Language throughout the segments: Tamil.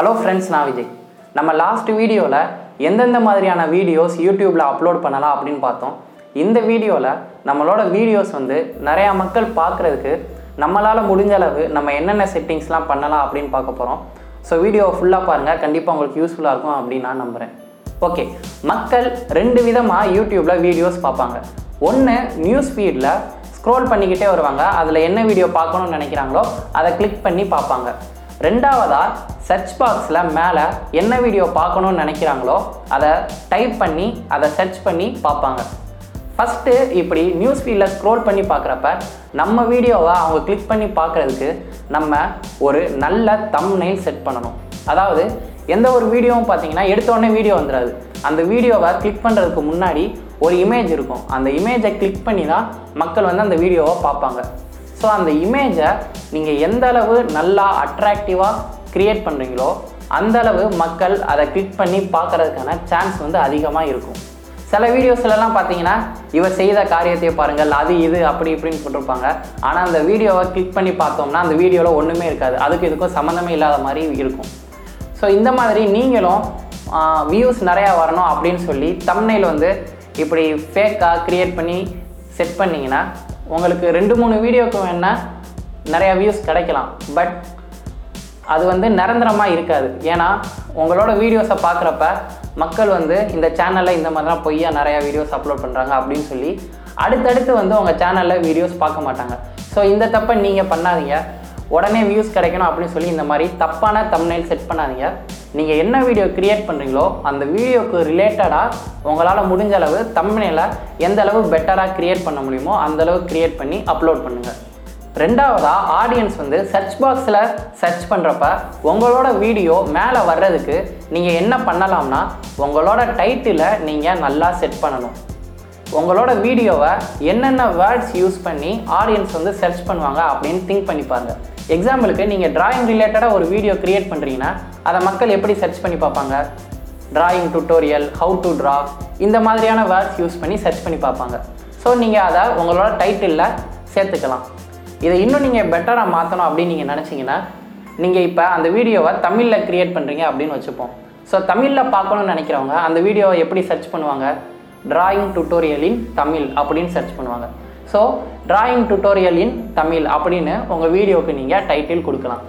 ஹலோ ஃப்ரெண்ட்ஸ் நான் விஜய். நம்ம லாஸ்ட் வீடியோவில் எந்தெந்த மாதிரியான வீடியோஸ் யூடியூப்பில் அப்லோட் பண்ணலாம் அப்படின்னு பார்த்தோம். இந்த வீடியோவில் நம்மளோட வீடியோஸ் வந்து நிறையா மக்கள் பார்க்குறதுக்கு நம்மளால் முடிஞ்ச அளவு நம்ம என்னென்ன செட்டிங்ஸ்லாம் பண்ணலாம் அப்படின்னு பார்க்க போகிறோம் ஸோ வீடியோவை ஃபுல்லாக பாருங்கள் கண்டிப்பாக உங்களுக்கு யூஸ்ஃபுல்லாக இருக்கும் அப்படின்னு நான் நம்புகிறேன் ஓகே மக்கள் ரெண்டு விதமாக யூடியூப்பில் வீடியோஸ் பார்ப்பாங்க. ஒன்று நியூஸ் ஃபீடில் ஸ்க்ரோல் பண்ணிக்கிட்டே வருவாங்க. அதில் என்ன வீடியோ பார்க்கணும்னு நினைக்கிறாங்களோ அதை கிளிக் பண்ணி பார்ப்பாங்க. ரெண்டாவதாக சர்ச் பாக்ஸில் மேலே என்ன வீடியோ பார்க்கணும்னு நினைக்கிறாங்களோ அதை டைப் பண்ணி அதை சர்ச் பண்ணி பார்ப்பாங்க. ஃபஸ்ட்டு இப்படி நியூஸ் ஃபீல்டில் ஸ்க்ரோல் பண்ணி பார்க்குறப்ப நம்ம வீடியோவை அவங்க கிளிக் பண்ணி பார்க்குறதுக்கு நம்ம ஒரு நல்ல தம்ப்நெயில் செட் பண்ணணும். அதாவது எந்த ஒரு வீடியோவும் பார்த்தீங்கன்னா எடுத்த உடனே வீடியோ வந்துடாது. அந்த வீடியோவை கிளிக் பண்ணுறதுக்கு முன்னாடி ஒரு இமேஜ் இருக்கும். அந்த இமேஜை கிளிக் பண்ணி தான் மக்கள் வந்து அந்த வீடியோவை பார்ப்பாங்க. ஸோ அந்த இமேஜை நீங்கள் எந்த அளவு நல்லா அட்ராக்டிவாக க்ரியேட் பண்ணுறீங்களோ அந்த அளவு மக்கள் அதை கிளிக் பண்ணி பார்க்கறதுக்கான சான்ஸ் வந்து அதிகமாக இருக்கும். சில வீடியோஸ்லலாம் பார்த்தீங்கன்னா இவர் செய்த காரியத்தை பாருங்கள் அது இது அப்படி இப்படின்னு போட்டிருப்பாங்க. ஆனால் அந்த வீடியோவை கிளிக் பண்ணி பார்த்தோம்னா அந்த வீடியோவில் ஒன்றுமே இருக்காது. அதுக்கு இதுக்கும் சம்மந்தமே இல்லாத மாதிரி இருக்கும். ஸோ இந்த மாதிரி நீங்களும் வியூஸ் நிறையா வரணும் அப்படின்னு சொல்லி தம்னையில் வந்து இப்படி ஃபேக்காக க்ரியேட் பண்ணி செட் பண்ணிங்கன்னா உங்களுக்கு ரெண்டு மூணு வீடியோக்கு வேணால் நிறையா வியூஸ் கிடைக்கலாம். பட் அது வந்து நிரந்தரமாக இருக்காது. ஏன்னா உங்களோட வீடியோஸை பார்க்குறப்ப மக்கள் வந்து இந்த சேனலில் இந்த மாதிரிலாம் பொய்யா நிறையா வீடியோஸ் அப்லோட் பண்ணுறாங்க அப்படின்னு சொல்லி அடுத்தடுத்து வந்து உங்கள் சேனலில் வீடியோஸ் பார்க்க மாட்டாங்க. ஸோ இந்த தப்பை நீங்கள் பண்ணாதீங்க. உடனே வியூஸ் கிடைக்கணும் அப்படின்னு சொல்லி இந்த மாதிரி தப்பான தம்னைல் செட் பண்ணாதீங்க. நீங்கள் என்ன வீடியோ க்ரியேட் பண்ணுறீங்களோ அந்த வீடியோக்கு ரிலேட்டடாக உங்களால் முடிஞ்ச அளவு தம்னையில் எந்த அளவு பெட்டராக க்ரியேட் பண்ண முடியுமோ அந்த அளவு க்ரியேட் பண்ணி அப்லோட் பண்ணுங்கள் ரெண்டாவதாக ஆடியன்ஸ் வந்து சர்ச் பாக்ஸில் சர்ச் பண்ணுறப்ப உங்களோட வீடியோ மேலே வர்றதுக்கு நீங்கள் என்ன பண்ணலாம்னா உங்களோட டைட்டிலை நீங்கள் நல்லா செட் பண்ணணும். உங்களோட வீடியோவை என்னென்ன வேர்ட்ஸ் யூஸ் பண்ணி ஆடியன்ஸ் வந்து சர்ச் பண்ணுவாங்க அப்படின்னு திங்க் பண்ணி பாருங்க. எக்ஸாம்பிளுக்கு நீங்கள் டிராயிங் ரிலேட்டடாக ஒரு வீடியோ க்ரியேட் பண்ணுறீங்கன்னா அதை மக்கள் எப்படி சர்ச் பண்ணி பார்ப்பாங்க? Drawing tutorial how to draw இந்த மாதிரியான வேர்ட்ஸ் யூஸ் பண்ணி சர்ச் பண்ணி பார்ப்பாங்க. ஸோ நீங்கள் அதை உங்களோட டைட்டிலில் சேர்த்துக்கலாம். இதை இன்னும் நீங்கள் பெட்டராக மாற்றணும் அப்படின்னு நீங்கள் நினச்சிங்கன்னா நீங்கள் இப்போ அந்த வீடியோவை தமிழில் க்ரியேட் பண்ணுறீங்க அப்படின்னு வச்சுப்போம். ஸோ தமிழில் பார்க்கணும்னு நினைக்கிறவங்க அந்த வீடியோவை எப்படி சர்ச் பண்ணுவாங்க? டிராயிங் டுட்டோரியலின் தமிழ் அப்படின்னு சர்ச் பண்ணுவாங்க. ஸோ டிராயிங் டுட்டோரியலின் தமிழ் அப்படின்னு உங்கள் வீடியோவுக்கு நீங்கள் டைட்டில் கொடுக்கலாம்.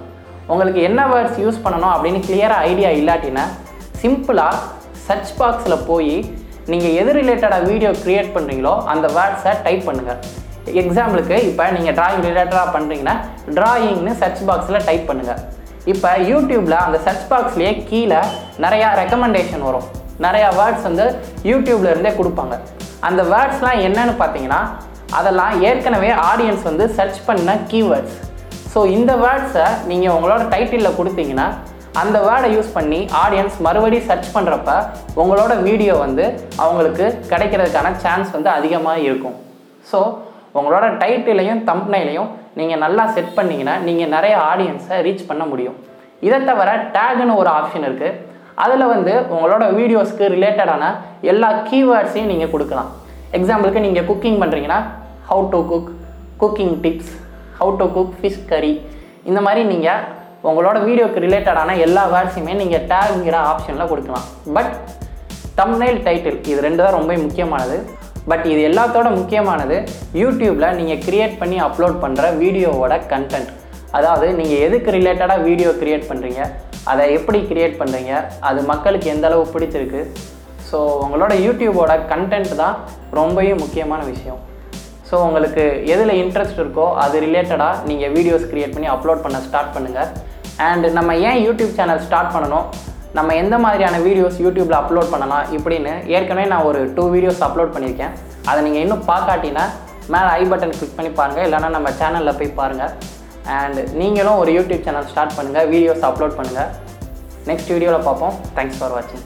உங்களுக்கு என்ன வேர்ட்ஸ் யூஸ் பண்ணணும் அப்படின்னு கிளியராக ஐடியா இல்லாட்டினா சிம்பிளாக சர்ச் பாக்ஸில் போய் நீங்கள் எது ரிலேட்டடாக வீடியோ க்ரியேட் பண்ணுறீங்களோ அந்த வேர்ட்ஸை டைப் பண்ணுங்கள் எக்ஸாம்பிளுக்கு இப்போ நீங்கள் டிராயிங் ரிலேட்டடாக பண்ணுறீங்கன்னா டிராயிங்னு சர்ச் பாக்ஸில் டைப் பண்ணுங்கள் இப்போ யூடியூப்பில் அந்த சர்ச் பாக்ஸ்லேயே கீழே நிறையா ரெக்கமெண்டேஷன் வரும். நிறையா வேர்ட்ஸ் வந்து யூடியூப்ல இருந்தே கொடுப்பாங்க. அந்த வேர்ட்ஸ்லாம் என்னன்னு பார்த்தீங்கன்னா அதெல்லாம் ஏற்கனவே ஆடியன்ஸ் வந்து சர்ச் பண்ண கீவேர்ட்ஸ் ஸோ இந்த வேர்ட்ஸை நீங்கள் உங்களோட டைட்டிலில் கொடுத்தீங்கன்னா அந்த வேர்டை யூஸ் பண்ணி ஆடியன்ஸ் மறுபடியும் சர்ச் பண்ணுறப்ப உங்களோட வீடியோ வந்து அவங்களுக்கு கிடைக்கிறதுக்கான சான்ஸ் வந்து அதிகமாக இருக்கும். ஸோ உங்களோட டைட்டிலையும் தம்ப்னைலையும் நீங்கள் நல்லா செட் பண்ணிங்கன்னா நீங்கள் நிறைய ஆடியன்ஸை ரீச் பண்ண முடியும். இதை தவிர டேக்னு ஒரு ஆப்ஷன் இருக்குது அதில் வந்து உங்களோட வீடியோஸ்க்கு ரிலேட்டடான எல்லா கீவேர்ட்ஸையும் நீங்கள் கொடுக்கலாம். எக்ஸாம்பிளுக்கு நீங்கள் குக்கிங் பண்ணுறீங்கன்னா how to cook cooking tips how to cook fish கறி இந்த மாதிரி நீங்கள் உங்களோட வீடியோக்கு ரிலேட்டடான எல்லா வேர்ட்ஸையுமே நீங்கள் டேக்ங்கிற ஆப்ஷனில் கொடுக்கலாம். பட் தம்னைல் டைட்டில் இது ரெண்டு தான் ரொம்ப முக்கியமானது. பட் இது எல்லாத்தோட முக்கியமானது யூடியூப்பில் நீங்கள் க்ரியேட் பண்ணி அப்லோட் பண்ணுற வீடியோவோட கண்டென்ட் அதாவது நீங்கள் எதுக்கு ரிலேட்டடாக வீடியோ க்ரியேட் பண்ணுறீங்க அதை எப்படி க்ரியேட் பண்ணுறீங்க அது மக்களுக்கு எந்த அளவு பிடிச்சிருக்கு? ஸோ உங்களோட யூடியூபோட கண்டென்ட் தான் ரொம்பவும் முக்கியமான விஷயம். ஸோ உங்களுக்கு எதில் இன்ட்ரெஸ்ட் இருக்கோ அது ரிலேட்டடாக நீங்கள் வீடியோஸ் க்ரியேட் பண்ணி அப்லோட் பண்ண ஸ்டார்ட் பண்ணுங்கள் அண்டு நம்ம ஏன் யூடியூப் சேனல் ஸ்டார்ட் பண்ணணும்? நம்ம எந்த மாதிரியான வீடியோஸ் யூடியூப்பில் அப்லோட் பண்ணலாம் இப்படின்னு ஏற்கனவே நான் ஒரு டூ வீடியோஸ் அப்லோட் பண்ணியிருக்கேன். அதை நீங்கள் இன்னும் பார்க்காட்டினா மேலே ஐ பட்டன் கிளிக் பண்ணி பாருங்கள் இல்லைனா நம்ம சேனலில் போய் பாருங்கள் அண்ட் நீங்களும் ஒரு யூடியூப் சேனல் ஸ்டார்ட் பண்ணுங்கள் வீடியோஸ் அப்லோட் பண்ணுங்கள் நெக்ஸ்ட் வீடியோவில் பார்ப்போம். தேங்க்ஸ் ஃபார் வாட்சிங்